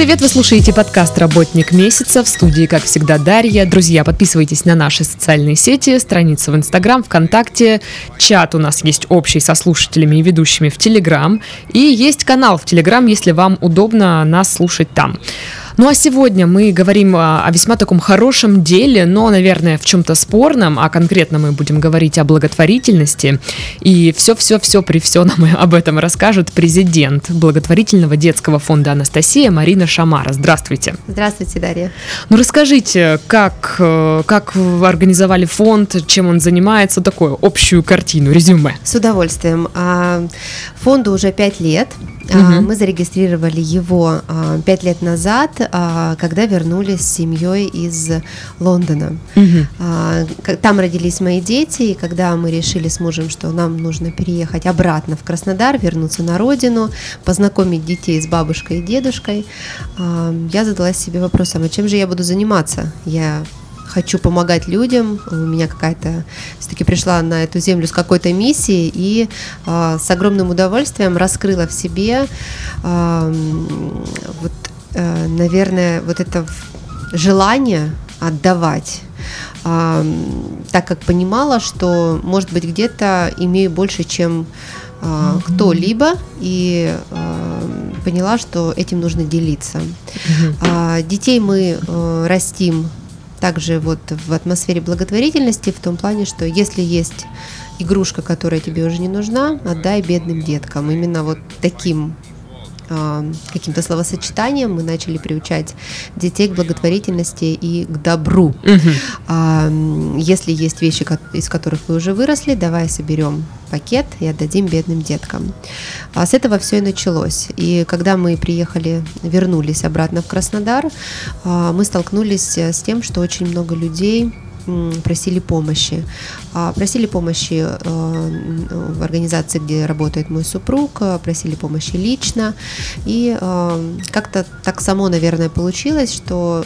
привет! Вы слушаете подкаст «Работник месяца» в студии, как всегда, Дарья. Друзья, подписывайтесь на наши социальные сети, страницу в Инстаграм, ВКонтакте. Чат у нас есть общий со слушателями и ведущими в Телеграм. И есть канал в Телеграм, если вам удобно нас слушать там. Ну а сегодня мы говорим о весьма таком хорошем деле, но, наверное, в чем-то спорном, а конкретно мы будем говорить о благотворительности. И все-все-все при все нам об этом расскажет президент благотворительного детского фонда «Анастасия» Марина Шамара. Здравствуйте. Здравствуйте, Дарья. Ну расскажите, как, э, как вы организовали фонд, чем он занимается, такую общую картину, резюме. С удовольствием. А, фонду уже пять лет. Угу. Мы зарегистрировали его а, пять лет назад, когда вернулись с семьей из Лондона. Угу. Там родились мои дети, и когда мы решили с мужем, что нам нужно переехать обратно в Краснодар, вернуться на родину, познакомить детей с бабушкой и дедушкой, я задалась себе вопросом, а чем же я буду заниматься? Я хочу помогать людям. У меня какая-то все-таки пришла на эту землю с какой-то миссией и э, с огромным удовольствием раскрыла в себе э, вот, наверное, вот это желание отдавать. Э, так как понимала, что, может быть, где-то имею больше, чем э, кто-либо, и э, поняла, что этим нужно делиться. Детей мы э, растим также вот в атмосфере благотворительности, в том плане, что если есть игрушка, которая тебе уже не нужна, отдай бедным деткам. Именно вот таким а, каким-то словосочетанием мы начали приучать детей к благотворительности и к добру. Угу. Если есть вещи, из которых вы уже выросли, давай соберем пакет и отдадим бедным деткам. А с этого все и началось. И когда мы приехали, вернулись обратно в Краснодар, а, мы столкнулись с тем, что очень много людей просили помощи. А, просили помощи э, в организации, где работает мой супруг, э, просили помощи лично. И э, как-то так само, наверное, получилось, что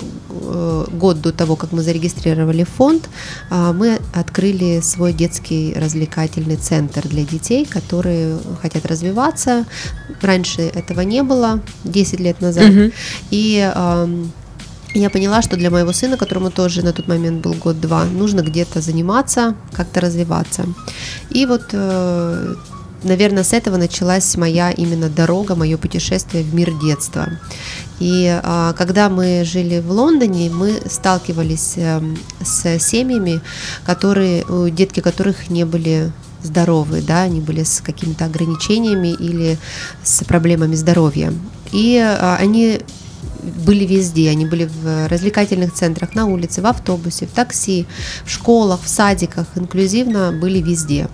год до того, как мы зарегистрировали фонд, мы открыли свой детский развлекательный центр для детей, которые хотят развиваться. Раньше этого не было, 10 лет назад. Угу. И я поняла, что для моего сына, которому тоже на тот момент был год-два, нужно где-то заниматься, как-то развиваться. И вот, э, наверное, с этого началась моя именно дорога, мое путешествие в мир детства. И а, когда мы жили в Лондоне, мы сталкивались эм, с семьями, которые, детки которых не были здоровы, да, они были с какими-то ограничениями или с проблемами здоровья. И а, они были везде. Они были в развлекательных центрах, на улице, в автобусе, в такси, в школах, в садиках, инклюзивно были везде.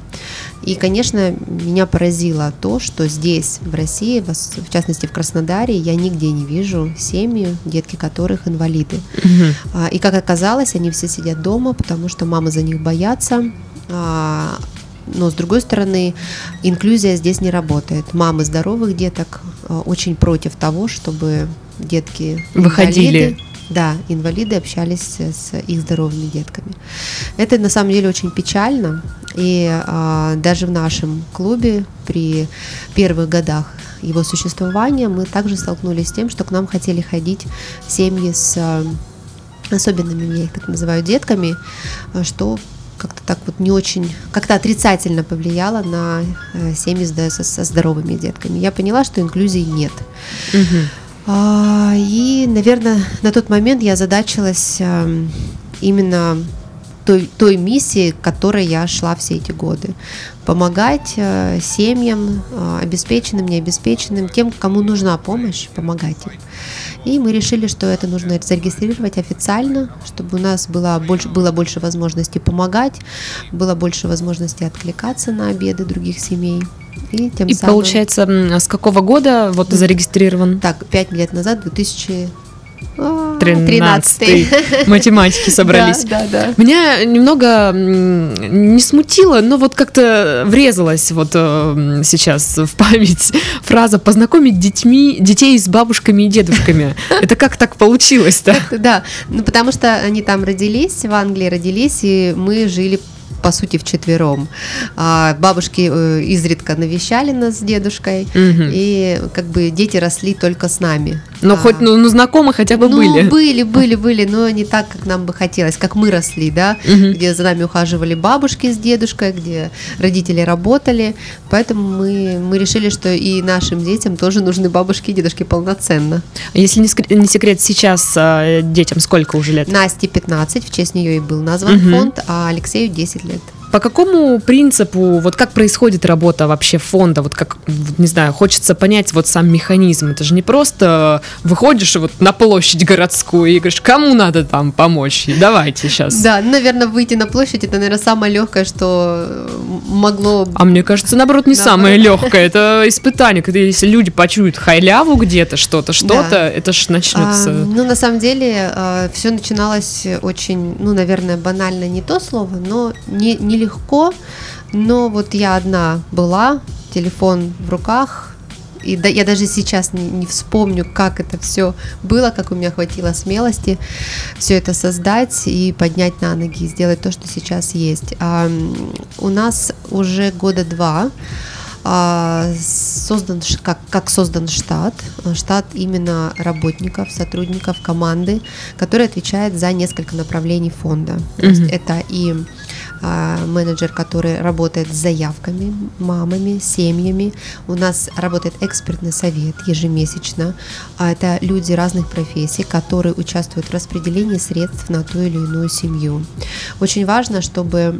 И, конечно, меня поразило то, что здесь, в России, в частности в Краснодаре, я нигде не вижу семьи, детки которых инвалиды. Угу. И, как оказалось, они все сидят дома, потому что мамы за них боятся, а, но с другой стороны, инклюзия здесь не работает. Мамы здоровых деток а, очень против того, чтобы детки выходили. Инвалиды, да, инвалиды общались с их здоровыми детками. Это на самом деле очень печально. И а, даже в нашем клубе при первых годах его существования мы также столкнулись с тем, что к нам хотели ходить семьи с а, особенными, я их так называю, детками, что как-то так вот не очень, как-то отрицательно повлияло на э, семьи с, со здоровыми детками. Я поняла, что инклюзии нет. Угу. А, и, наверное, на тот момент я задачилась эм, именно той, той миссии, к которой я шла все эти годы. Помогать э, семьям, э, обеспеченным, необеспеченным, тем, кому нужна помощь, помогать им. И мы решили, что это нужно зарегистрировать официально, чтобы у нас было больше, было больше возможностей помогать, было больше возможностей откликаться на обеды других семей. И, тем и самым... получается, с какого года вот зарегистрирован? Так, пять лет назад, 2000 13 математики собрались. Да, да, да. Меня немного не смутило, но вот как-то врезалась вот э, сейчас в память фраза «познакомить детьми, детей с бабушками и дедушками». Это как так получилось-то? Да, ну потому что они там родились, в Англии родились, и мы жили по сути, вчетвером. А бабушки э, изредка навещали нас с дедушкой, угу. и как бы дети росли только с нами. Но а, хоть, ну, ну, знакомы хотя бы ну, были. были, были, были, но не так, как нам бы хотелось, как мы росли, да, угу. где за нами ухаживали бабушки с дедушкой, где родители работали, поэтому мы, мы решили, что и нашим детям тоже нужны бабушки и дедушки полноценно. Если не, не секрет, сейчас а, детям сколько уже лет? Насте 15, в честь нее и был назван угу. фонд, а Алексею 10 лет. По какому принципу, вот как происходит работа вообще фонда, вот как, не знаю, хочется понять вот сам механизм, это же не просто выходишь вот на площадь городскую и говоришь, кому надо там помочь, давайте сейчас. Да, наверное, выйти на площадь, это, наверное, самое легкое, что могло... А мне кажется, наоборот, не наоборот. самое легкое, это испытание, когда если люди почуют халяву где-то, что-то, что-то, да. это ж начнется... А, ну, на самом деле, а, все начиналось очень, ну, наверное, банально не то слово, но не, не нелегко, но вот я одна была, телефон в руках, и да, я даже сейчас не, не вспомню, как это все было, как у меня хватило смелости все это создать и поднять на ноги, сделать то, что сейчас есть. А, у нас уже года два а, создан, как, как создан штат, штат именно работников, сотрудников команды, который отвечает за несколько направлений фонда. Mm-hmm. То есть это и а, менеджер, который работает с заявками, мамами, семьями. У нас работает экспертный совет ежемесячно. А это люди разных профессий, которые участвуют в распределении средств на ту или иную семью. Очень важно, чтобы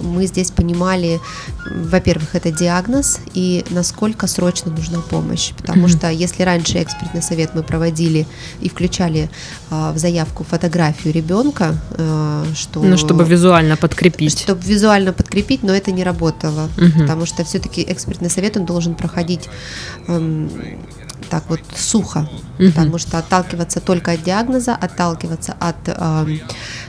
мы здесь понимали, во-первых, это диагноз и насколько срочно нужна помощь. Потому mm-hmm. что если раньше экспертный совет мы проводили и включали а, в заявку фотографию ребенка, что... Ну, чтобы визуально подкрепить подкрепить. Чтобы визуально подкрепить, но это не работало, угу. потому что все-таки экспертный совет он должен проходить эм, так вот сухо, угу. потому что отталкиваться только от диагноза, отталкиваться от, эм,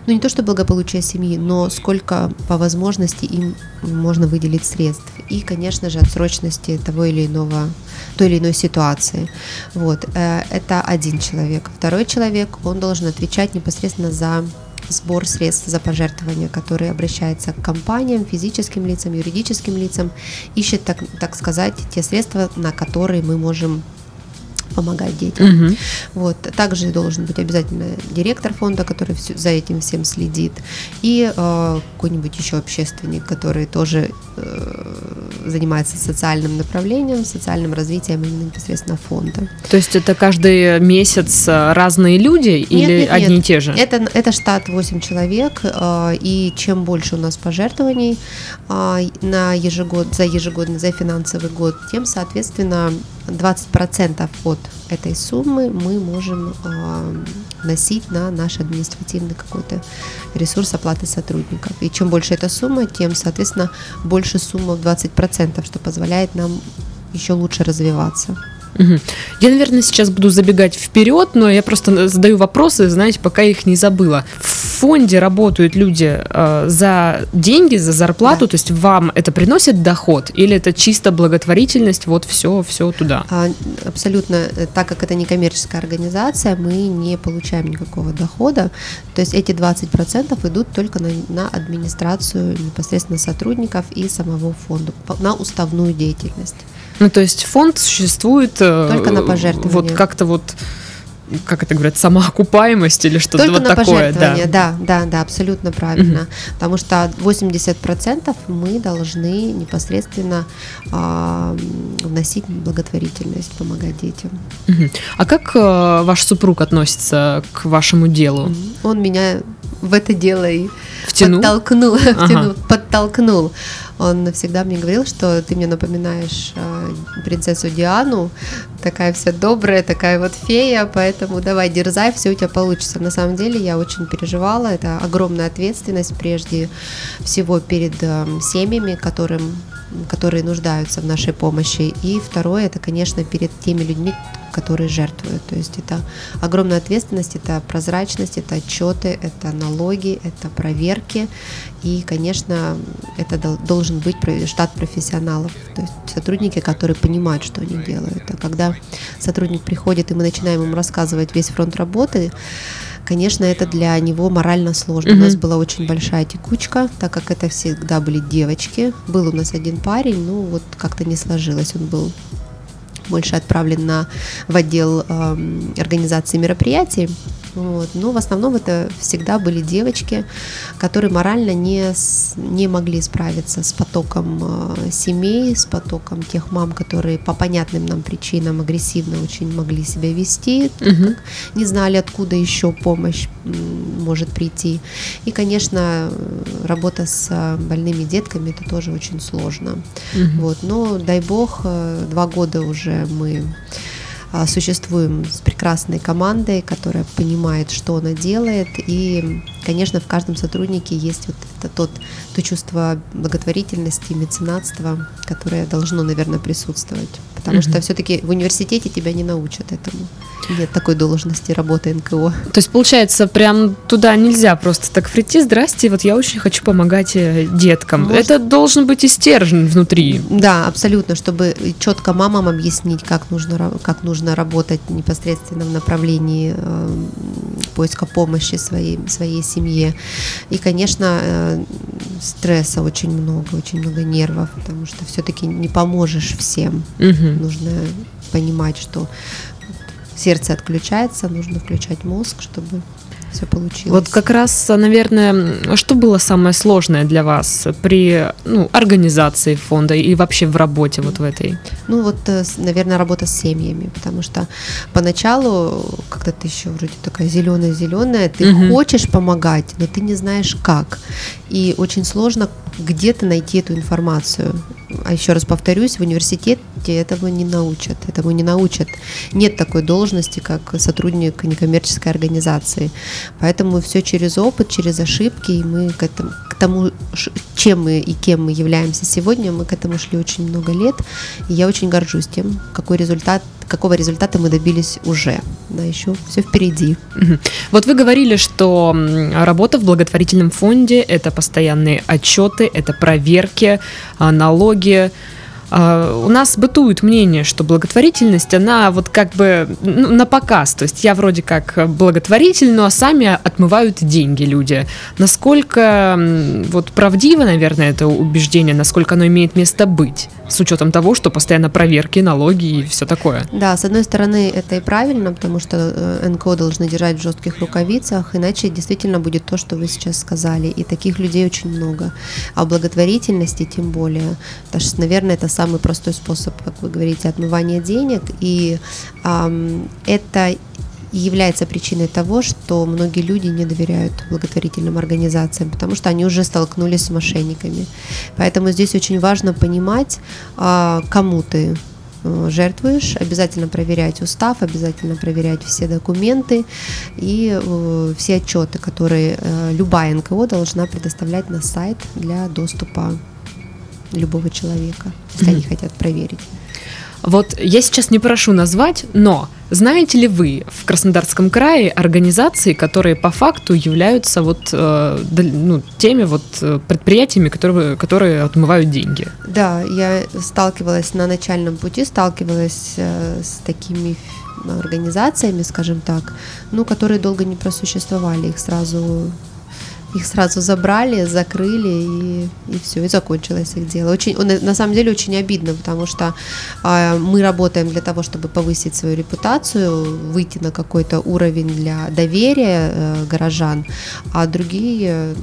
ну не то что благополучия семьи, но сколько по возможности им можно выделить средств, и, конечно же, от срочности того или иного, той или иной ситуации. Вот, э, это один человек. Второй человек, он должен отвечать непосредственно за сбор средств за пожертвования, который обращается к компаниям, физическим лицам, юридическим лицам, ищет, так, так сказать, те средства, на которые мы можем помогать детям. Угу. Вот. Также должен быть обязательно директор фонда, который все, за этим всем следит, и э, какой-нибудь еще общественник, который тоже э, занимается социальным направлением, социальным развитием именно непосредственно фонда. То есть это каждый месяц э, разные люди нет, или нет, одни нет. и те же? Это, это штат 8 человек, э, и чем больше у нас пожертвований э, на ежегод, за ежегодный, за финансовый год, тем, соответственно, 20% от этой суммы мы можем э, носить на наш административный какой-то ресурс оплаты сотрудников. И чем больше эта сумма, тем, соответственно, больше сумма в 20%, что позволяет нам еще лучше развиваться. Я, наверное, сейчас буду забегать вперед, но я просто задаю вопросы, знаете, пока их не забыла. В фонде работают люди э, за деньги, за зарплату, да. то есть вам это приносит доход или это чисто благотворительность, вот все, все туда? А, абсолютно, так как это не коммерческая организация, мы не получаем никакого дохода, то есть эти 20% идут только на, на администрацию непосредственно сотрудников и самого фонда, на уставную деятельность. Ну, то есть фонд существует... Э, Только на пожертвования. Вот как-то вот как это говорят, самоокупаемость или что-то Только вот на такое. Да. да, да, да, абсолютно правильно. Угу. Потому что 80% мы должны непосредственно э, вносить благотворительность, помогать детям. Угу. А как э, ваш супруг относится к вашему делу? Он меня в это дело и втянул, подтолкнул, ага. втянул, подтолкнул. Он всегда мне говорил, что ты мне напоминаешь э, принцессу Диану, такая вся добрая, такая вот фея, поэтому давай дерзай, все у тебя получится. На самом деле я очень переживала, это огромная ответственность прежде всего перед э, семьями, которым которые нуждаются в нашей помощи. И второе, это, конечно, перед теми людьми, которые жертвуют. То есть это огромная ответственность, это прозрачность, это отчеты, это налоги, это проверки. И, конечно, это должен быть штат профессионалов, то есть сотрудники, которые понимают, что они делают. А когда сотрудник приходит, и мы начинаем ему рассказывать весь фронт работы, конечно, это для него морально сложно. Mm-hmm. У нас была очень большая текучка, так как это всегда были девочки. Был у нас один парень, ну вот как-то не сложилось. Он был больше отправлен на, в отдел э, организации мероприятий. Вот. Но в основном это всегда были девочки, которые морально не, не могли справиться с потоком э, семей, с потоком тех мам, которые по понятным нам причинам агрессивно очень могли себя вести, угу. не знали, откуда еще помощь может прийти. И, конечно, работа с э, больными детками это тоже очень сложно. Угу. Вот. Но дай бог, э, два года уже мы существуем с прекрасной командой, которая понимает, что она делает, и, конечно, в каждом сотруднике есть вот это тот, то чувство благотворительности, меценатства, которое должно, наверное, присутствовать, потому что все-таки в университете тебя не научат этому. Нет такой должности работы НКО. То есть, получается, прям туда нельзя просто так прийти, здрасте, вот я очень хочу помогать э, деткам. Может... Это должен быть и стержень внутри. Да, абсолютно, чтобы четко мамам объяснить, как нужно, как нужно работать непосредственно в направлении э, поиска помощи своей, своей семье. И, конечно, э, стресса очень много, очень много нервов, потому что все-таки не поможешь всем. Угу. Нужно понимать, что сердце отключается, нужно включать мозг, чтобы все получилось. Вот как раз, наверное, что было самое сложное для вас при ну, организации фонда и вообще в работе вот в этой? Ну вот, э, наверное, работа с семьями, потому что поначалу, когда ты еще вроде такая зеленая-зеленая, ты угу. хочешь помогать, но ты не знаешь как. И очень сложно где-то найти эту информацию. А еще раз повторюсь, в университете этого не научат. Этому не научат. Нет такой должности, как сотрудник некоммерческой организации. Поэтому все через опыт, через ошибки, и мы к этому, к тому, чем мы и кем мы являемся сегодня, мы к этому шли очень много лет. И я очень горжусь тем, какой результат какого результата мы добились уже. Да, еще все впереди. Вот вы говорили, что работа в благотворительном фонде – это постоянные отчеты, это проверки, а, налоги. А, у нас бытует мнение, что благотворительность, она вот как бы ну, на показ. То есть я вроде как благотворитель, но сами отмывают деньги люди. Насколько вот правдиво, наверное, это убеждение, насколько оно имеет место быть, с учетом того, что постоянно проверки, налоги и все такое. Да, с одной стороны, это и правильно, потому что э, НКО должны держать в жестких рукавицах, иначе действительно будет то, что вы сейчас сказали. И таких людей очень много. А благотворительности тем более. Потому что, наверное, это самый простой способ, как вы говорите, отмывания денег. И эм, это является причиной того, что многие люди не доверяют благотворительным организациям, потому что они уже столкнулись с мошенниками. Поэтому здесь очень важно понимать, а, кому ты э, жертвуешь, обязательно проверять устав, обязательно проверять все документы и э, все отчеты, которые э, любая НКО должна предоставлять на сайт для доступа любого человека, если mm-hmm. они хотят проверить. Вот я сейчас не прошу назвать, но знаете ли вы в Краснодарском крае организации, которые по факту являются вот э, ну, теми вот э, предприятиями, которые, которые отмывают деньги? Да, я сталкивалась на начальном пути, сталкивалась э, с такими организациями, скажем так, ну, которые долго не просуществовали, их сразу их сразу забрали, закрыли и, и все, и закончилось их дело. Очень, на самом деле очень обидно, потому что э, мы работаем для того, чтобы повысить свою репутацию, выйти на какой-то уровень для доверия э, горожан, а другие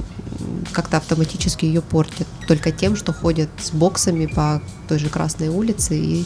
как-то автоматически ее портят только тем, что ходят с боксами по той же Красной улице и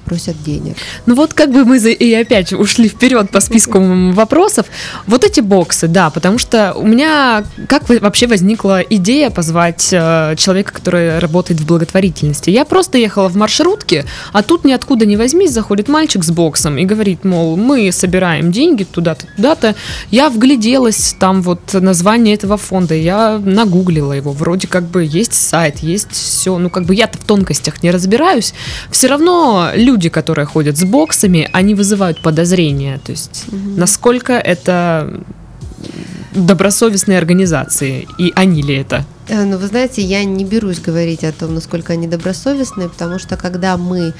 просят денег. Ну вот как бы мы и опять ушли вперед по списку вопросов. Вот эти боксы, да, потому что у меня как вообще возникла идея позвать э, человека, который работает в благотворительности. Я просто ехала в маршрутке, а тут ниоткуда не возьмись, заходит мальчик с боксом и говорит, мол, мы собираем деньги туда-то, туда-то. Я вгляделась, там вот название этого фонда, я нагуглила его, вроде как бы есть сайт, есть все, ну как бы я-то в тонкостях не разбираюсь, все равно люди люди, которые ходят с боксами, они вызывают подозрения. То есть, угу. насколько это добросовестные организации, и они ли это? Э, ну, вы знаете, я не берусь говорить о том, насколько они добросовестные, потому что когда мы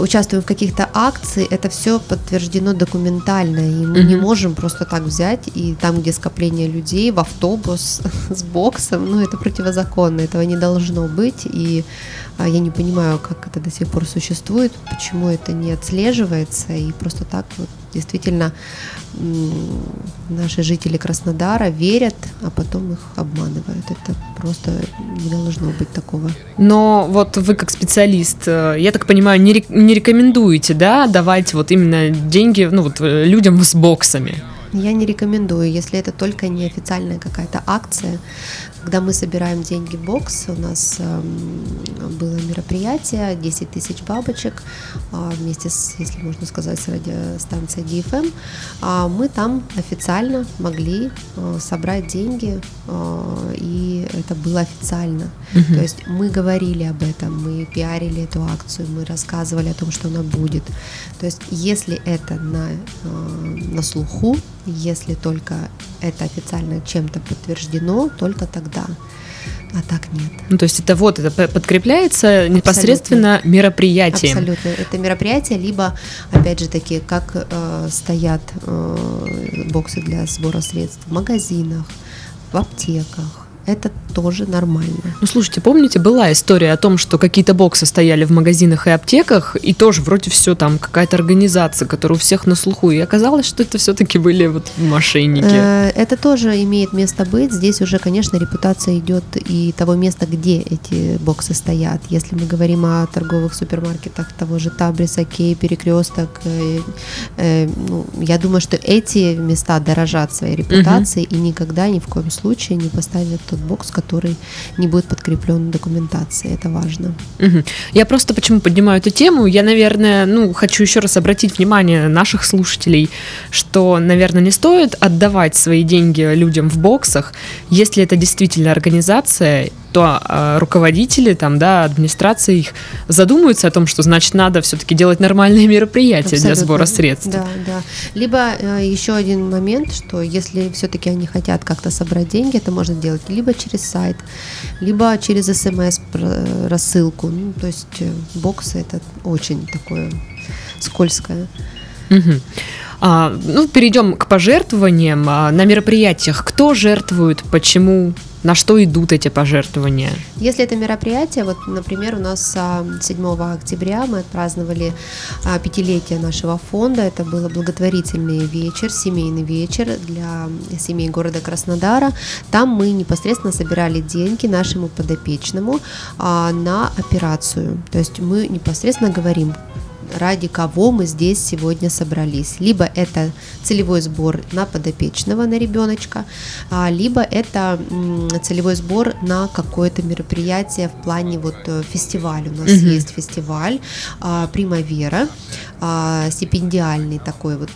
участвуем в каких-то акциях, это все подтверждено документально, и мы mm-hmm. не можем просто так взять и там, где скопление людей, в автобус с боксом, ну это противозаконно, этого не должно быть, и э, я не понимаю, как это до сих пор существует, почему это не отслеживается, и просто так вот действительно наши жители Краснодара верят, а потом их обманывают. Это просто не должно быть такого. Но вот вы как специалист, э, я так понимаю, не, рекомендуете, да, давать вот именно деньги ну, вот, э, людям с боксами? Я не рекомендую, если это только неофициальная какая-то акция, когда мы собираем деньги в бокс, у нас эм, было мероприятие 10 тысяч бабочек а, вместе с, если можно сказать, с радиостанцией DFM. А, мы там официально могли э, собрать деньги, э, и это было официально. uh То есть мы говорили об этом, мы пиарили эту акцию, мы рассказывали о том, что она будет. То есть если это на, э, на слуху, если только это официально чем-то подтверждено, только тогда. А так нет. Ну, то есть это вот, это подкрепляется непосредственно Абсолютно. мероприятием. Абсолютно. Это мероприятие, либо, опять же таки, как э, стоят э, боксы для сбора средств в магазинах, в аптеках, это тоже нормально. Ну, слушайте, помните, была история о том, что какие-то боксы стояли в магазинах и аптеках, и тоже вроде все там какая-то организация, которая у всех на слуху, и оказалось, что это все-таки были вот мошенники. Э, это тоже имеет место быть. Здесь уже, конечно, репутация идет и того места, где эти боксы стоят. Если мы говорим о торговых супермаркетах того же Табриса, Кей, Перекресток, э, э, ну, я думаю, что эти места дорожат своей репутацией угу. и никогда ни в коем случае не поставят тот бокс, который не будет подкреплен документацией. Это важно. Угу. Я просто почему поднимаю эту тему? Я, наверное, ну, хочу еще раз обратить внимание наших слушателей, что, наверное, не стоит отдавать свои деньги людям в боксах, если это действительно организация то э, руководители, там, да, администрации их задумаются о том, что значит надо все-таки делать нормальные мероприятия Абсолютно. для сбора средств. Да, да. Либо э, еще один момент, что если все-таки они хотят как-то собрать деньги, это можно делать либо через сайт, либо через смс рассылку. Ну, то есть э, боксы это очень такое скользкое. Угу. А, ну, перейдем к пожертвованиям. А, на мероприятиях кто жертвует, почему, на что идут эти пожертвования? Если это мероприятие, вот, например, у нас 7 а, октября мы отпраздновали а, пятилетие нашего фонда. Это был благотворительный вечер, семейный вечер для семей города Краснодара. Там мы непосредственно собирали деньги нашему подопечному на операцию. То есть мы непосредственно говорим, ради кого мы здесь сегодня собрались. Либо это целевой сбор на подопечного, на ребеночка, а, либо это целевой сбор на какое-то мероприятие в плане вот э, фестиваля. У нас угу. есть фестиваль а, Примавера, а, стипендиальный такой вот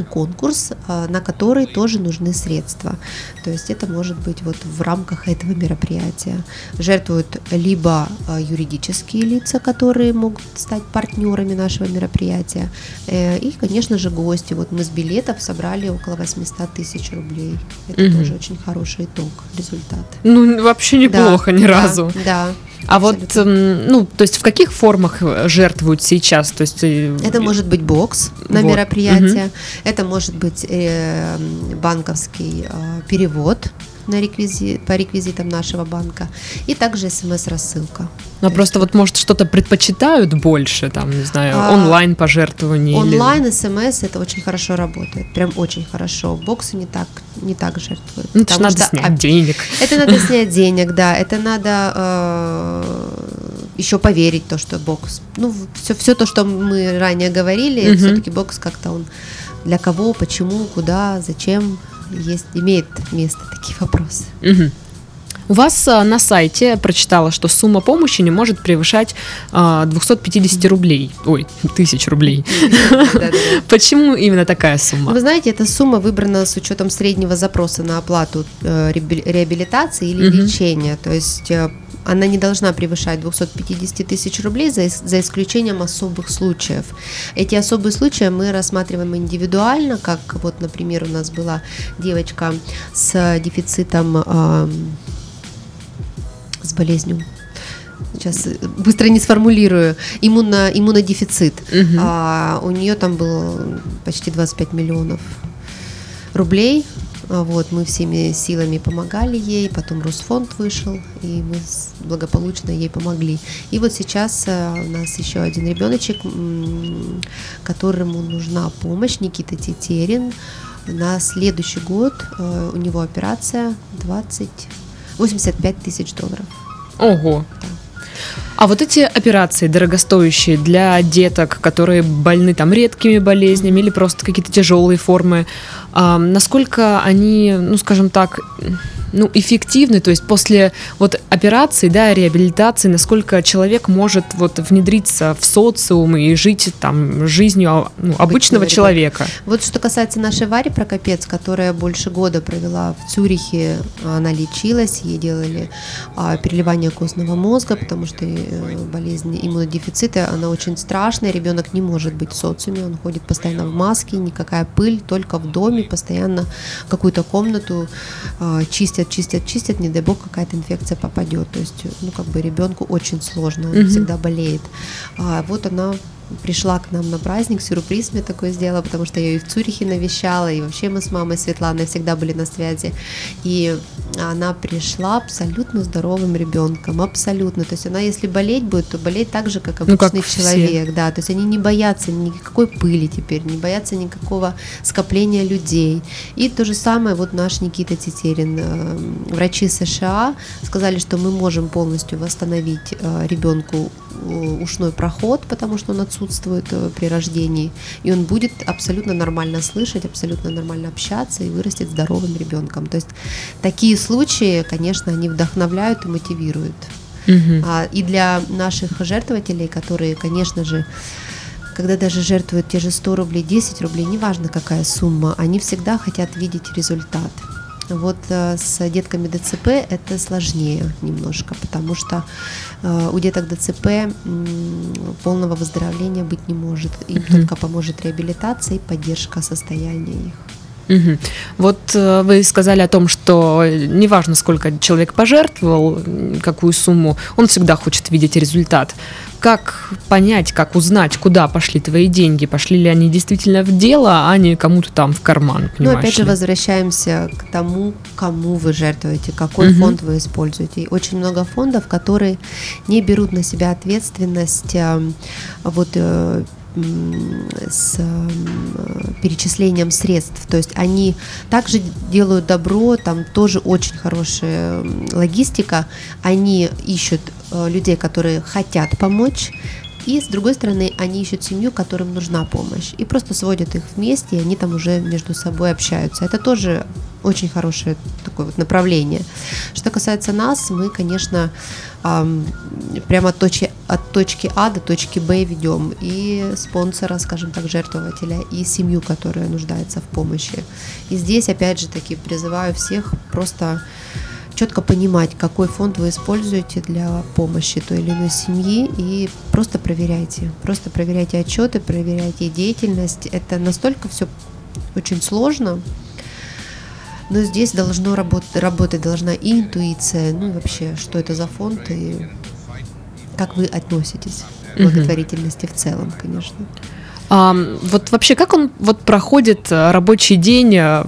конкурс, а, на который тоже нужны средства. То есть это может быть вот в рамках этого мероприятия. Жертвуют либо а, юридические лица, которые могут стать партнерами нашего мероприятия, э, и, конечно же, гости. Вот мы с билетов собрали около 800 тысяч рублей. Это угу. тоже очень хороший итог, результат. Ну, вообще неплохо да, ни разу. Да, а Абсолютно. вот, ну, то есть в каких формах жертвуют сейчас? То есть э, это может быть бокс на вот. мероприятие, угу. это может быть э, банковский э, перевод на реквизит, по реквизитам нашего банка, и также смс-рассылка. Ну, просто вот, может, что-то предпочитают больше, там, не знаю, а, онлайн пожертвования. Онлайн, или... смс, это очень хорошо работает, прям очень хорошо. Боксы не так, не так жертвуют. Ну, это надо что, снять а, денег. Это надо снять денег, да, это надо э, еще поверить то, что бокс, ну, все, все то, что мы ранее говорили, угу. все-таки бокс как-то он для кого, почему, куда, зачем, есть, имеет место такие вопросы. Угу. У вас а, на сайте прочитала, что сумма помощи не может превышать а, 250 рублей. Ой, тысяч рублей. Почему именно такая сумма? Вы знаете, эта сумма выбрана с учетом среднего запроса на оплату э, реабилитации или лечения. То есть э, она не должна превышать 250 тысяч рублей за, за исключением особых случаев. Эти особые случаи мы рассматриваем индивидуально, как вот, например, у нас была девочка с дефицитом, э, с болезнью сейчас быстро не сформулирую, иммуно, иммунодефицит. Угу. А, у нее там было почти 25 миллионов рублей. А вот, мы всеми силами помогали ей, потом Росфонд вышел, и мы благополучно ей помогли. И вот сейчас э, у нас еще один ребеночек, которому нужна помощь, Никита Тетерин. На следующий год э, у него операция 20, 85 тысяч долларов. Ого. Да. А вот эти операции дорогостоящие для деток, которые больны там редкими болезнями или просто какие-то тяжелые формы, а, насколько они, ну скажем так, ну, эффективны, то есть после вот операции, да, реабилитации, насколько человек может вот внедриться в социум и жить там жизнью а, ну, обычного человека. Вот что касается нашей Вари Прокопец, которая больше года провела в Цюрихе, она лечилась, ей делали а, переливание костного мозга, потому что э, болезнь иммунодефицита, она очень страшная, ребенок не может быть в социуме, он ходит постоянно в маске, никакая пыль, только в доме, постоянно какую-то комнату а, чистят чистят, чистят, чистят, не дай бог какая-то инфекция попадет. То есть, ну, как бы ребенку очень сложно, он угу. всегда болеет. А вот она пришла к нам на праздник, сюрприз мне такой сделала, потому что я ее и в Цюрихе навещала, и вообще мы с мамой Светланой всегда были на связи. И она пришла абсолютно здоровым ребенком, абсолютно. То есть она, если болеть будет, то болеть так же, как обычный ну, как человек, все. да. То есть они не боятся никакой пыли теперь, не боятся никакого скопления людей. И то же самое вот наш Никита Тетерин, э, врачи США сказали, что мы можем полностью восстановить э, ребенку ушной проход, потому что он отсутствует отсутствует э, при рождении, и он будет абсолютно нормально слышать, абсолютно нормально общаться и вырастет здоровым ребенком. То есть такие случаи, конечно, они вдохновляют и мотивируют. Угу. А, и для наших жертвователей, которые, конечно же, когда даже жертвуют те же 100 рублей, 10 рублей, неважно какая сумма, они всегда хотят видеть результат. Вот э, с детками ДЦП это сложнее немножко, потому что э, у деток ДЦП полного выздоровления быть не может. Им угу. только поможет реабилитация и поддержка состояния их. Угу. Вот э, вы сказали о том, что неважно, сколько человек пожертвовал, какую сумму, он всегда хочет видеть результат. Как понять, как узнать, куда пошли твои деньги? Пошли ли они действительно в дело, а не кому-то там в карман? Ну, опять же, возвращаемся к тому, кому вы жертвуете, какой угу. фонд вы используете. очень много фондов, которые не берут на себя ответственность э, вот э, с перечислением средств. То есть они также делают добро, там тоже очень хорошая логистика. Они ищут э, людей, которые хотят помочь, и с другой стороны, они ищут семью, которым нужна помощь. И просто сводят их вместе, и они там уже между собой общаются. Это тоже очень хорошее такое вот направление. Что касается нас, мы, конечно, прямо от точки, от точки А до точки Б ведем и спонсора, скажем так, жертвователя, и семью, которая нуждается в помощи. И здесь, опять же таки, призываю всех просто четко понимать, какой фонд вы используете для помощи той или иной семьи и просто проверяйте. Просто проверяйте отчеты, проверяйте деятельность. Это настолько все очень сложно, но здесь должно работать, работать должна и интуиция, ну и вообще, что это за фонд и как вы относитесь к благотворительности в целом, конечно. А, вот вообще, как он вот проходит э, рабочий день э,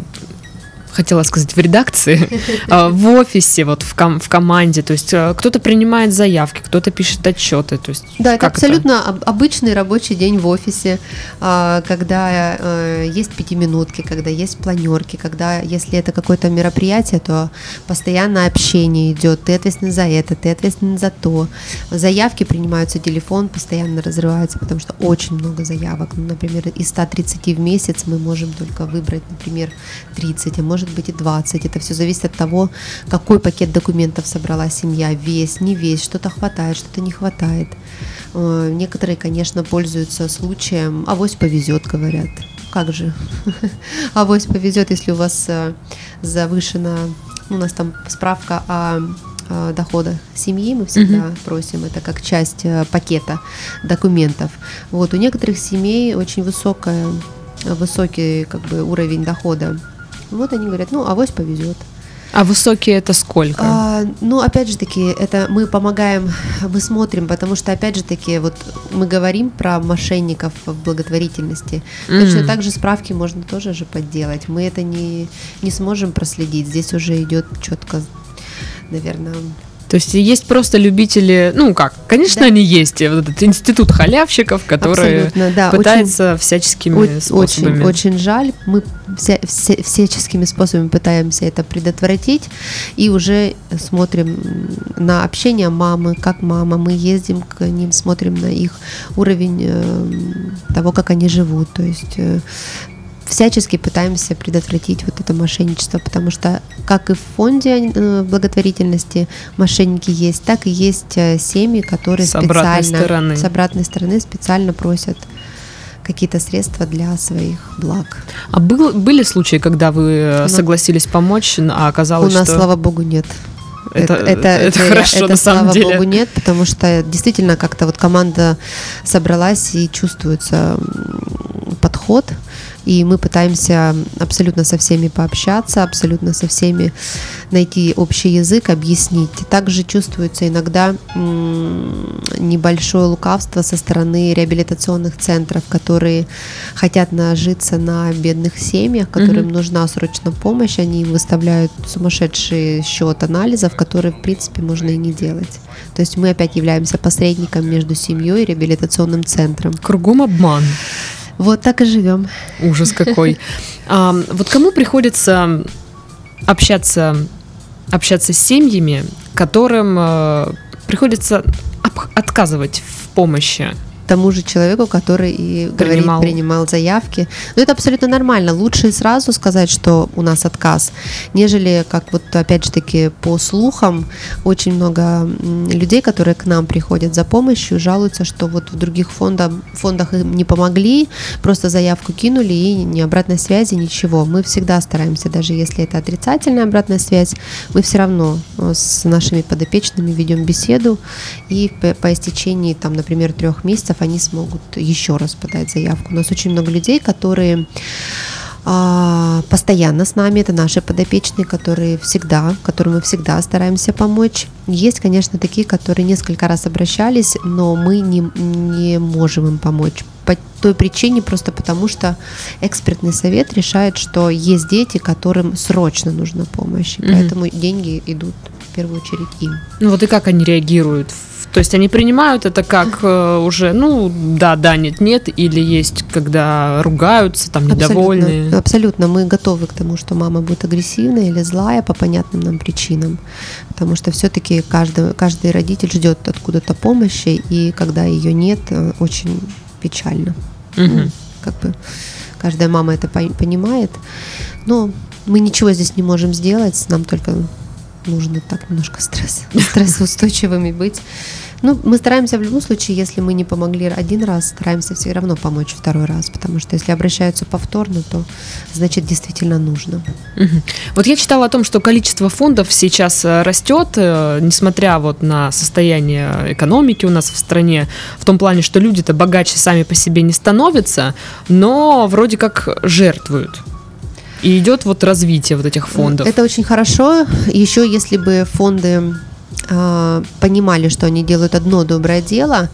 хотела сказать, в редакции, а, в офисе, вот в, ком в команде. То есть э, кто-то принимает заявки, кто-то пишет отчеты. То есть, да, это абсолютно это? обычный рабочий день в офисе, а, когда э, есть пятиминутки, когда есть планерки, когда, если это какое-то мероприятие, то постоянно общение идет. Ты ответственен за это, ты ответственен за то. Заявки принимаются, телефон постоянно разрывается, потому что очень много заявок. Ну, например, из 130 в месяц мы можем только выбрать, например, 30, а может может быть и 20. Это все зависит от того, какой пакет документов собрала семья, весь, не весь, что-то хватает, что-то не хватает. Э, некоторые, конечно, пользуются случаем, авось повезет, говорят. Как же? Авось повезет, если у вас э, завышена, у нас там справка о дохода семьи мы всегда uh-huh. просим это как часть э, пакета документов. Вот у некоторых семей очень высокая, высокий как бы уровень дохода вот они говорят, ну, авось повезет. А высокие это сколько? А, ну, опять же таки, это мы помогаем, мы смотрим, потому что, опять же таки, вот мы говорим про мошенников в благотворительности. Mm. Точно так же справки можно тоже же подделать. Мы это не, не сможем проследить. Здесь уже идет четко, наверное, то есть есть просто любители, ну как, конечно, да. они есть, вот этот институт халявщиков, который да. пытается очень, всяческими способами. Очень, очень жаль, мы вся, все, всяческими способами пытаемся это предотвратить и уже смотрим на общение мамы, как мама, мы ездим к ним, смотрим на их уровень э, того, как они живут, то есть э, всячески пытаемся предотвратить вот это мошенничество, потому что как и в фонде э, благотворительности мошенники есть, так и есть э, семьи, которые с специально стороны. с обратной стороны специально просят какие-то средства для своих благ. А был, были случаи, когда вы Но согласились помочь, а оказалось, что... У нас, что... слава богу, нет. Это, это, это, это хорошо, это, на самом слава деле. богу, нет, потому что действительно как-то вот команда собралась и чувствуется подход, и мы пытаемся абсолютно со всеми пообщаться, абсолютно со всеми найти общий язык, объяснить. Также чувствуется иногда небольшое лукавство со стороны реабилитационных центров, которые хотят нажиться на бедных семьях, которым mm-hmm. нужна срочно помощь, они выставляют сумасшедший счет анализов, которые, в принципе, можно и не делать. То есть мы опять являемся посредником между семьей и реабилитационным центром. Кругом обман. Вот так и живем. Ужас какой. А, вот кому приходится общаться, общаться с семьями, которым э, приходится отказывать в помощи? Тому же человеку, который и принимал. говорит, принимал заявки. Но это абсолютно нормально. Лучше сразу сказать, что у нас отказ, нежели, как вот опять же таки по слухам, очень много людей, которые к нам приходят за помощью, жалуются, что вот в других фондах, фондах им не помогли, просто заявку кинули и ни обратной связи, ничего. Мы всегда стараемся, даже если это отрицательная обратная связь, мы все равно э, с нашими подопечными ведем беседу и по, по истечении, там, например, трех месяцев месяцев они смогут еще раз подать заявку. У нас очень много людей, которые а, постоянно с нами, это наши подопечные, которые всегда, которым мы всегда стараемся помочь. Есть, конечно, такие, которые несколько раз обращались, но мы не, не можем им помочь по той причине, просто потому что экспертный совет решает, что есть дети, которым срочно нужна помощь, и mm-hmm. поэтому деньги идут в первую очередь им. Ну вот и как они реагируют то есть они принимают это как э, уже, ну, да, да, нет, нет, или есть, когда ругаются, там, недовольны. Абсолютно, абсолютно. Мы готовы к тому, что мама будет агрессивная или злая по понятным нам причинам. Потому что все-таки каждый, каждый родитель ждет откуда-то помощи, и когда ее нет, э, очень печально. Угу. Ну, как бы каждая мама это понимает. Но мы ничего здесь не можем сделать, нам только нужно так немножко стресс, стрессоустойчивыми быть. Ну, мы стараемся в любом случае, если мы не помогли один раз, стараемся все равно помочь второй раз, потому что если обращаются повторно, то значит действительно нужно. Угу. Вот я читала о том, что количество фондов сейчас э, растет, э, несмотря вот на состояние экономики у нас в стране, в том плане, что люди-то богаче сами по себе не становятся, но вроде как жертвуют. И идет вот развитие вот этих фондов. Это очень хорошо. Еще если бы фонды а, понимали, что они делают одно доброе дело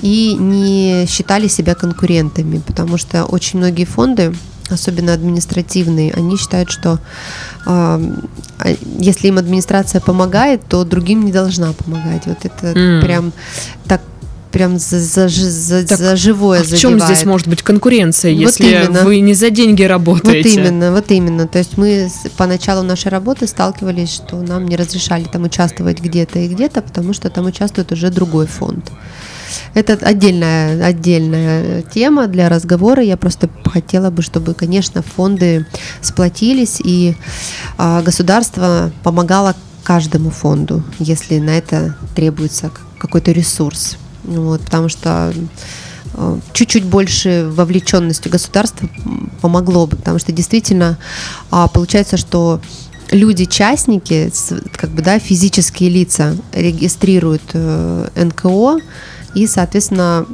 и не считали себя конкурентами, потому что очень многие фонды, особенно административные, они считают, что э, если им администрация помогает, то другим не должна помогать. Вот это mm. прям так прям за, за, за, так, за живое а в чем здесь может быть конкуренция, вот если именно. вы не за деньги работаете? Вот именно, вот именно. То есть мы по началу нашей работы сталкивались, что нам не разрешали там участвовать где-то и где-то, потому что там участвует уже другой фонд. Это отдельная, отдельная тема для разговора. Я просто хотела бы, чтобы, конечно, фонды сплотились и а, государство помогало каждому фонду, если на это требуется какой-то ресурс. Вот, потому что э, чуть-чуть больше вовлеченности государства помогло бы, потому что действительно а, получается, что люди-частники, как бы, да, физические лица регистрируют э, НКО и, соответственно,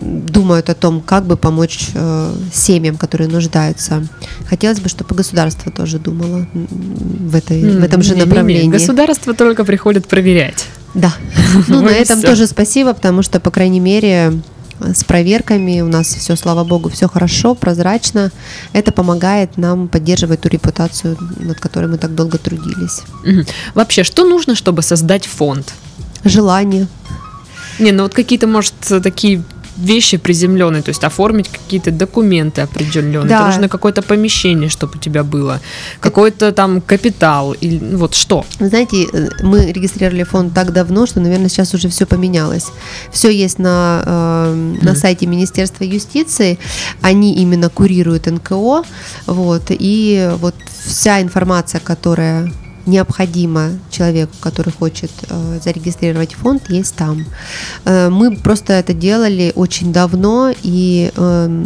думают о том, как бы помочь э, семьям, которые нуждаются. Хотелось бы, чтобы государство тоже думало в, этой, mm, в этом же направлении. Не, не. Государство только приходит проверять. Да. Ну, на этом тоже спасибо, потому что, по крайней мере, с проверками, у нас все, слава богу, все хорошо, прозрачно. Это помогает нам поддерживать ту репутацию, над которой мы так долго трудились. Вообще, что нужно, чтобы создать фонд? Желание. Не, ну вот какие-то, может, такие вещи приземленные, то есть оформить какие-то документы определенные. Да. нужно какое-то помещение, чтобы у тебя было, какой-то там капитал, или вот что. Знаете, э, мы регистрировали фонд так давно, что, наверное, сейчас уже все поменялось. Все есть на, э, на сайте Министерства юстиции, они именно курируют НКО, вот, и вот вся информация, которая необходимо человеку, который хочет э, зарегистрировать фонд, есть там. Э, мы просто это делали очень давно, и э,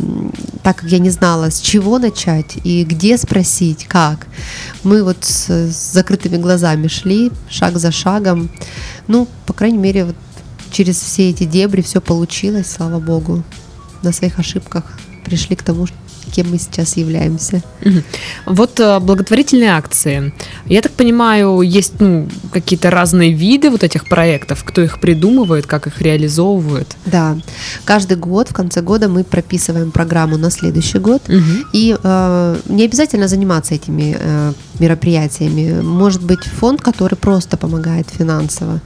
так как я не знала, с чего начать и где спросить, как, мы вот с, закрытыми глазами шли, шаг за шагом. Ну, по крайней мере, вот через все эти дебри все получилось, слава богу. На своих ошибках пришли к тому, кем мы сейчас являемся. Вот э, благотворительные акции. Я так понимаю, есть ну, какие-то разные виды вот этих проектов, кто их придумывает, как их реализовывает. Да, каждый год, в конце года мы прописываем программу на следующий год, угу. и э, не обязательно заниматься этими э, мероприятиями. Может быть фонд, который просто помогает финансово,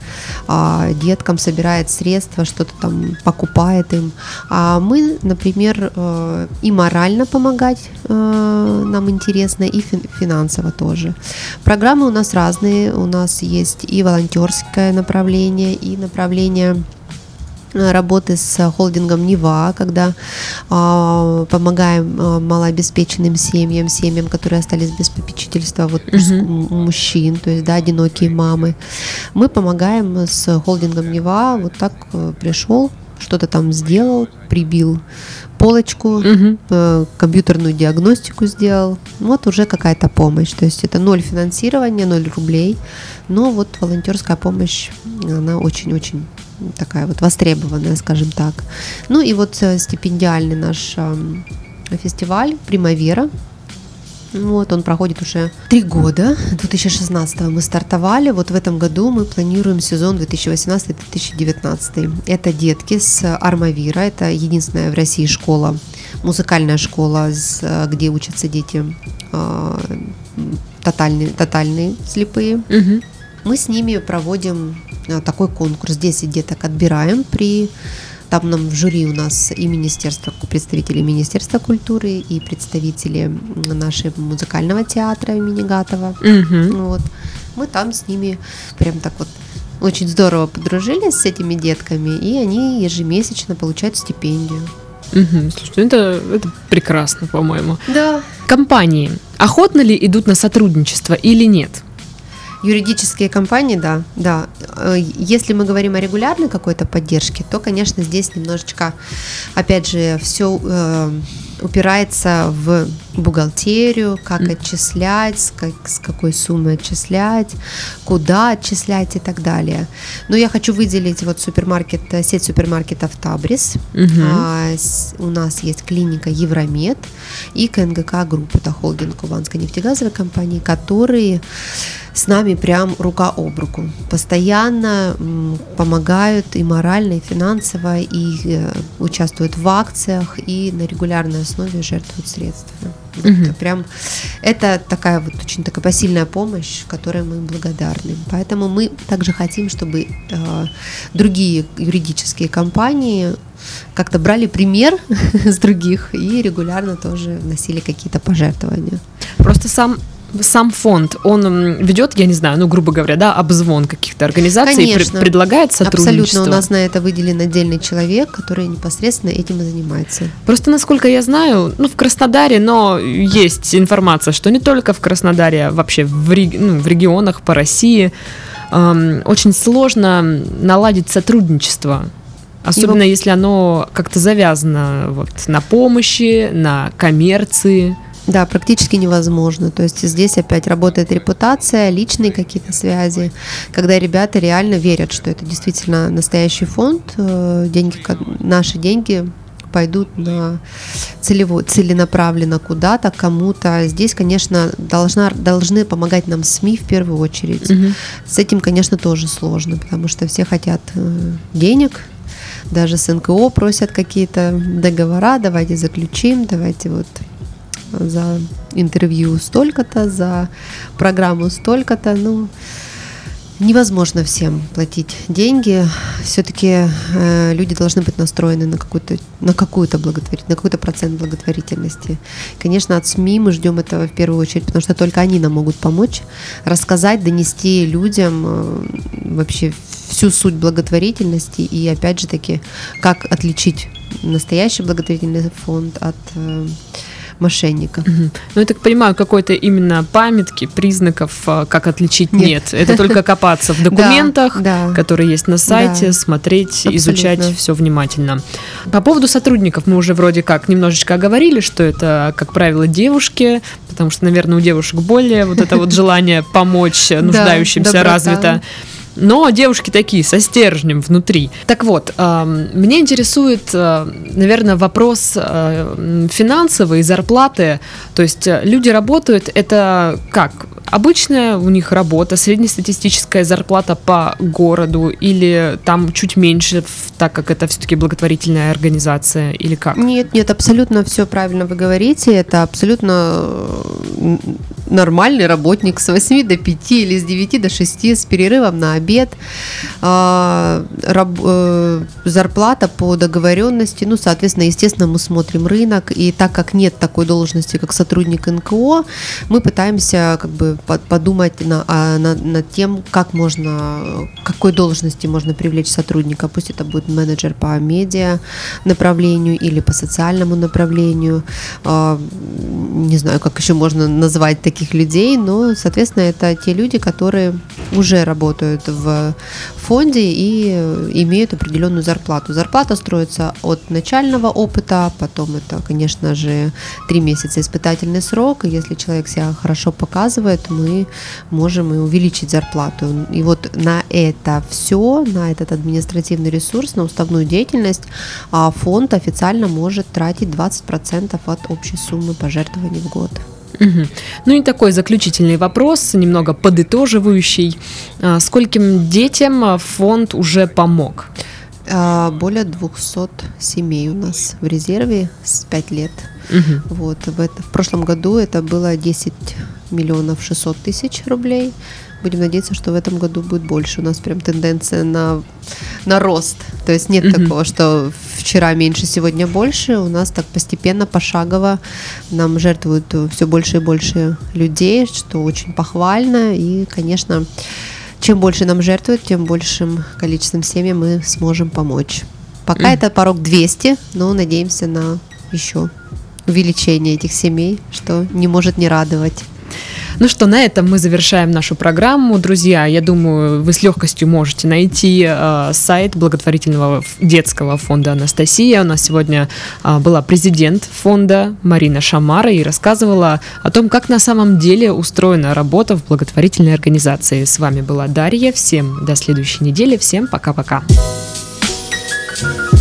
э, деткам собирает средства, что-то там покупает им. А мы, например, э, и морально помогаем помогать э, нам интересно, и финансово тоже. Программы у нас разные, у нас есть и волонтерское направление, и направление э, работы с холдингом Нева, когда э, помогаем э, малообеспеченным семьям, семьям, которые остались без попечительства, вот uh-huh. мужчин, то есть да, одинокие мамы. Мы помогаем с холдингом Нева, вот так э, пришел, что-то там сделал, прибил полочку, угу. компьютерную диагностику сделал. Вот уже какая-то помощь. То есть это ноль финансирования, ноль рублей. Но вот волонтерская помощь, она очень-очень такая вот востребованная, скажем так. Ну и вот э, стипендиальный наш фестиваль «Примавера», вот, он проходит уже три года. 2016 мы стартовали. Вот в этом году мы планируем сезон 2018-2019. Это детки с Армавира. Это единственная в России школа, музыкальная школа, где учатся дети а, тотальные, тотальные слепые. Угу. Мы с ними проводим а, такой конкурс. 10 деток отбираем при там нам в жюри у нас и министерство, представители Министерства культуры, и представители нашего музыкального театра имени Гатова. Угу. Вот. Мы там с ними прям так вот очень здорово подружились с этими детками, и они ежемесячно получают стипендию. Угу. Слушай, ну это, это прекрасно, по-моему. Да. Компании охотно ли идут на сотрудничество или нет? Юридические компании, да, да. Э, если мы говорим о регулярной какой-то поддержке, то, конечно, здесь немножечко, опять же, все э, упирается в бухгалтерию, как mm. отчислять, с, как, с какой суммы отчислять, куда отчислять и так далее. Но я хочу выделить вот супермаркет, сеть супермаркетов Табрис. Mm-hmm. А, с, у нас есть клиника Евромед и КНГК Групп, это холдинг Кубанской нефтегазовой компании, которые с нами прям рука об руку. Постоянно помогают и морально, и финансово, и э, участвуют в акциях, и на регулярной основе жертвуют средствами. Угу. прям это такая вот очень такая посильная помощь, которой мы благодарны. Поэтому мы также хотим, чтобы э, другие юридические компании как-то брали пример с других и регулярно тоже вносили какие-то пожертвования. Просто сам сам фонд, он ведет, я не знаю, ну, грубо говоря, да, обзвон каких-то организаций Конечно. и предлагает сотрудничество? Абсолютно. У нас на это выделен отдельный человек, который непосредственно этим и занимается. Просто, насколько я знаю, ну, в Краснодаре, но есть информация, что не только в Краснодаре, а вообще в, ну, в регионах по России эм, очень сложно наладить сотрудничество Особенно Его... если оно как-то завязано вот, на помощи, на коммерции. Да, практически невозможно. То есть здесь опять работает репутация, личные какие-то связи, когда ребята реально верят, что это действительно настоящий фонд, э, деньги, наши деньги пойдут на целево, целенаправленно куда-то, кому-то. Здесь, конечно, должна, должны помогать нам СМИ в первую очередь. Угу. С этим, конечно, тоже сложно, потому что все хотят э, денег, даже с НКО просят какие-то договора, давайте заключим, давайте вот за интервью столько-то, за программу столько-то. Ну, невозможно всем платить деньги. Все-таки э, люди должны быть настроены на какую-то на какую-то благотворительность, на какой-то процент благотворительности. Конечно, от СМИ мы ждем этого в первую очередь, потому что только они нам могут помочь рассказать, донести людям э, вообще всю суть благотворительности и опять же таки, как отличить настоящий благотворительный фонд от э, мошенников. Угу. Ну, я так понимаю, какой-то именно памятки, признаков, э, как отличить нет. нет. Это только копаться в документах, которые есть на сайте, смотреть, изучать все внимательно. По поводу сотрудников мы уже вроде как немножечко говорили, что это, как правило, девушки, потому что, наверное, у девушек более вот это вот желание помочь нуждающимся развито но девушки такие, со стержнем внутри. Так вот, мне интересует, э, наверное, вопрос э, финансовой зарплаты. То есть э, люди работают, это как? Обычная у них работа, среднестатистическая зарплата по городу или там чуть меньше, так как это все-таки благотворительная организация или как? Нет, нет, абсолютно все правильно вы говорите. Это абсолютно нормальный работник с 8 до 5 или с 9 до 6 с перерывом на обед. А, э, зарплата по договоренности, ну, соответственно, естественно, мы смотрим рынок, и так как нет такой должности, как сотрудник НКО, мы пытаемся как бы подумать на, а, на, над тем, как можно, какой должности можно привлечь сотрудника, пусть это будет менеджер по медиа направлению или по социальному направлению, а, не знаю, как еще можно назвать таких людей, но, соответственно, это те люди, которые уже работают в фонде и имеют определенную зарплату. Зарплата строится от начального опыта, потом это, конечно же, три месяца испытательный срок, и если человек себя хорошо показывает, мы можем и увеличить зарплату. И вот на это все, на этот административный ресурс, на уставную деятельность а фонд официально может тратить 20% от общей суммы пожертвований в год. Угу. Ну и такой заключительный вопрос, немного подытоживающий. А, скольким детям фонд уже помог? А, более 200 семей у нас в резерве с 5 лет. Угу. Вот, в, это, в прошлом году это было 10 миллионов 600 тысяч рублей. Будем надеяться, что в этом году будет больше. У нас прям тенденция на, на рост. То есть нет mm-hmm. такого, что вчера меньше, сегодня больше. У нас так постепенно, пошагово нам жертвуют все больше и больше людей, что очень похвально. И, конечно, чем больше нам жертвуют, тем большим количеством семьям мы сможем помочь. Пока mm. это порог 200, но надеемся на еще увеличение этих семей, что не может не радовать. Ну что, на этом мы завершаем нашу программу. Друзья, я думаю, вы с легкостью можете найти э, сайт благотворительного детского фонда «Анастасия». У нас сегодня э, была президент фонда Марина Шамара и рассказывала о том, как на самом деле устроена работа в благотворительной организации. С вами была Дарья. Всем до следующей недели. Всем пока-пока. thank you